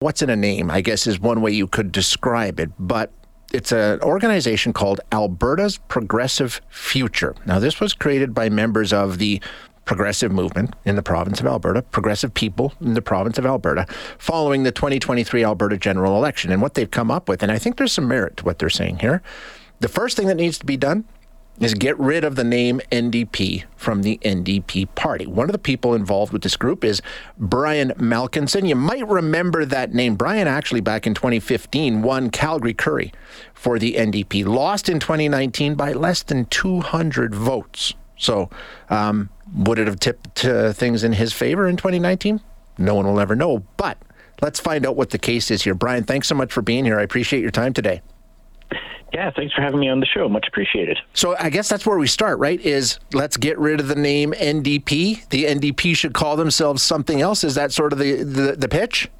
what's in a name, I guess, is one way you could describe it. But it's an organization called Alberta's Progressive Future. Now, this was created by members of the progressive movement in the province of Alberta, progressive people in the province of Alberta, following the 2023 Alberta general election. And what they've come up with, and I think there's some merit to what they're saying here. The first thing that needs to be done is get rid of the name NDP from the NDP party. One of the people involved with this group is Brian Malkinson. You might remember that name. Brian actually back in 2015 won Calgary Currie for the NDP, lost in 2019 by less than 200 votes. So, um, would it have tipped uh, things in his favor in 2019? No one will ever know. But let's find out what the case is here. Brian, thanks so much for being here. I appreciate your time today. Yeah, thanks for having me on the show. Much appreciated. So I guess that's where we start, right? Is let's get rid of the name NDP. The NDP should call themselves something else. Is that sort of the the, the pitch?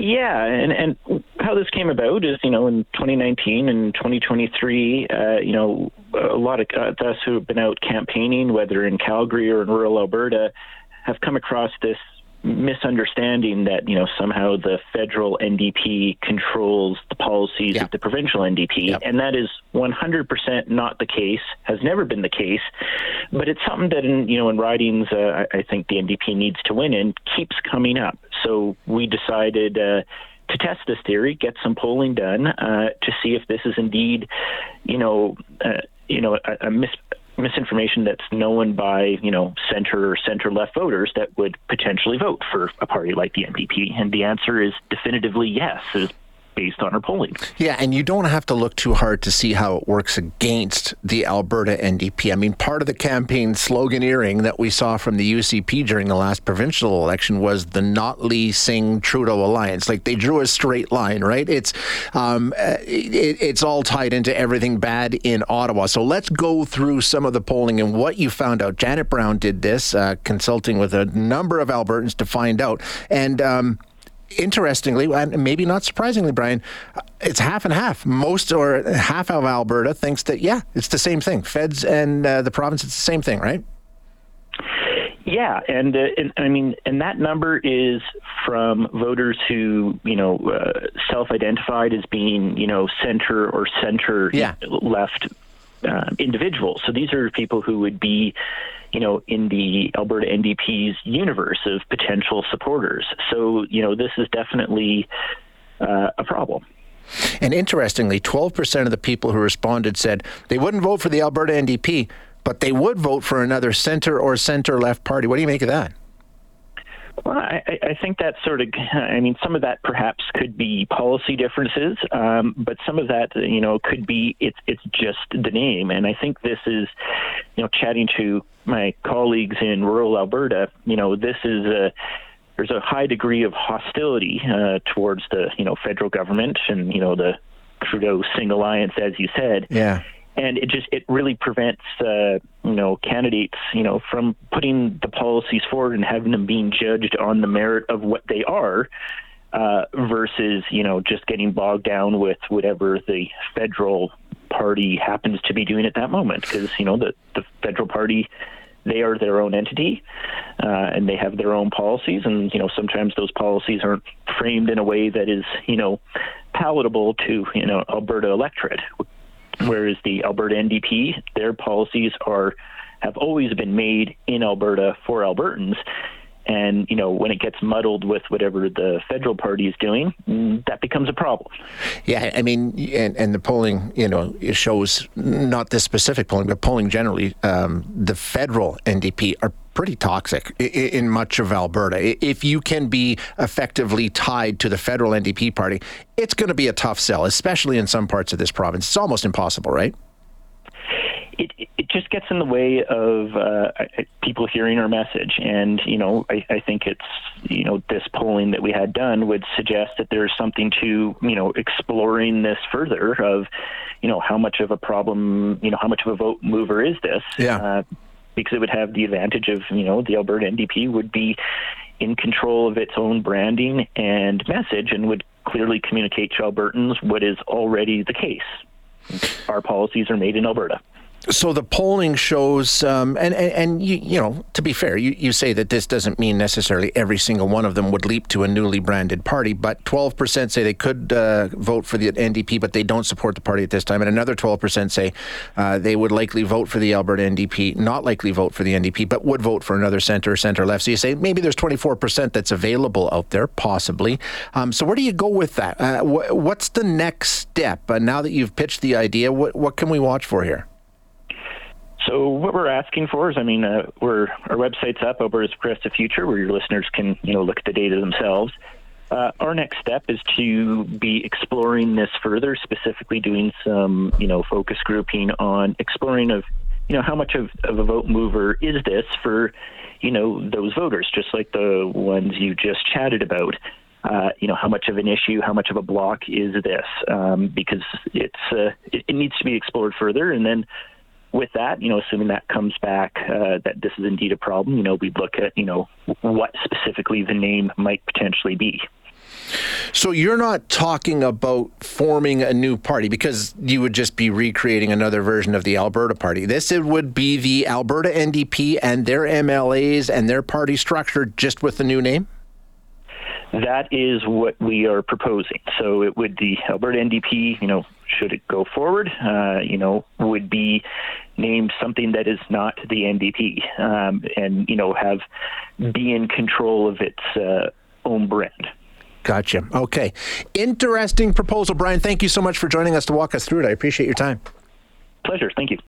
Yeah, and and how this came about is, you know, in 2019 and 2023, uh, you know, a lot of us who have been out campaigning, whether in Calgary or in rural Alberta, have come across this misunderstanding that you know somehow the federal NDP controls the policies of the provincial NDP, and that is 100% not the case. Has never been the case, but it's something that in you know in ridings uh, I, think the NDP needs to win in keeps coming up. So we decided. Uh, to test this theory, get some polling done uh, to see if this is indeed, you know, uh, you know, a, a mis- misinformation that's known by you know center or center left voters that would potentially vote for a party like the NDP? And the answer is definitively yes based on our polling. Yeah, and you don't have to look too hard to see how it works against the Alberta NDP. I mean, part of the campaign sloganeering that we saw from the UCP during the last provincial election was the Notley Singh Trudeau alliance. Like they drew a straight line, right? It's um, it, it's all tied into everything bad in Ottawa. So let's go through some of the polling and what you found out. Janet Brown did this, uh, consulting with a number of Albertans to find out, and um, interestingly, and maybe not surprisingly, Brian, it's half and half. Most or half of Alberta thinks that, yeah, it's the same thing. Feds and uh, the province, it's the same thing, right? Yeah, and, uh, and, I mean, and that number is from voters who you know uh, self-identified as being you know center or center yeah. left uh, individuals. So these are people who would be you know, in the Alberta NDP's universe of potential supporters. So, you know, this is definitely uh, a problem. And interestingly, 12% of the people who responded said they wouldn't vote for the Alberta NDP, but they would vote for another center or center left party. What do you make of that? Well, I, I think that sort of, I mean, some of that perhaps could be policy differences, um, but some of that, you know, could be it's it's just the name. And I think this is, you know, chatting to my colleagues in rural Alberta, you know, this is a there's a high degree of hostility uh, towards the you know federal government and you know the Trudeau Singh alliance, as you said. Yeah and it just it really prevents uh, you know candidates you know from putting the policies forward and having them being judged on the merit of what they are uh, versus you know just getting bogged down with whatever the federal party happens to be doing at that moment. Because you know the the federal party they are their own entity uh, and they have their own policies. And you know sometimes those policies aren't framed in a way that is you know palatable to you know Alberta electorate whereas the Alberta NDP, their policies are have always been made in Alberta for Albertans. And you know, when it gets muddled with whatever the federal party is doing, that becomes a problem. Yeah, I mean, and, and the polling, you know, shows not this specific polling, but polling generally, um, the federal NDP are pretty toxic in much of Alberta. If you can be effectively tied to the federal NDP party, it's going to be a tough sell, especially in some parts of this province. It's almost impossible, right? It, it just gets in the way of uh, people hearing our message. And, you know, I, I think it's, you know, this polling that we had done would suggest that there's something to, you know, exploring this further of, you know, how much of a problem, you know, how much of a vote mover is this? Yeah. Uh, because it would have the advantage of, you know, the Alberta NDP would be in control of its own branding and message and would clearly communicate to Albertans what is already the case. Our policies are made in Alberta. So the polling shows, um, and, and, and you, you know, to be fair, you, you say that this doesn't mean necessarily every single one of them would leap to a newly branded party, but 12% say they could uh, vote for the NDP, but they don't support the party at this time, and another 12% say uh, they would likely vote for the Alberta NDP, not likely vote for the NDP, but would vote for another centre or centre left. So you say maybe there's 24% that's available out there, possibly. Um, so where do you go with that? Uh, wh- what's the next step? Uh, now that you've pitched the idea, what, what can we watch for here? So what we're asking for is, I mean, uh, we're our website's up, Alberta's Progressive Future, where your listeners can, you know, look at the data themselves. Uh, our next step is to be exploring this further, specifically doing some, you know, focus grouping on exploring of, you know, how much of, of a vote mover is this for, you know, those voters, just like the ones you just chatted about. Uh, you know, how much of an issue, how much of a block is this? Um, because it's uh, it, it needs to be explored further, and then with that, you know, assuming that comes back uh, that this is indeed a problem, you know, we'd look at, you know, what specifically the name might potentially be. So you're not talking about forming a new party because you would just be recreating another version of the Alberta Party. This it would be the Alberta NDP and their MLAs and their party structure just with the new name? That is what we are proposing. So it would the Alberta NDP, you know, should it go forward, uh, you know, would be named something that is not the NDP, um, and you know, have be in control of its uh, own brand. Gotcha. Okay. Interesting proposal, Brian. Thank you so much for joining us to walk us through it. I appreciate your time. Pleasure. Thank you.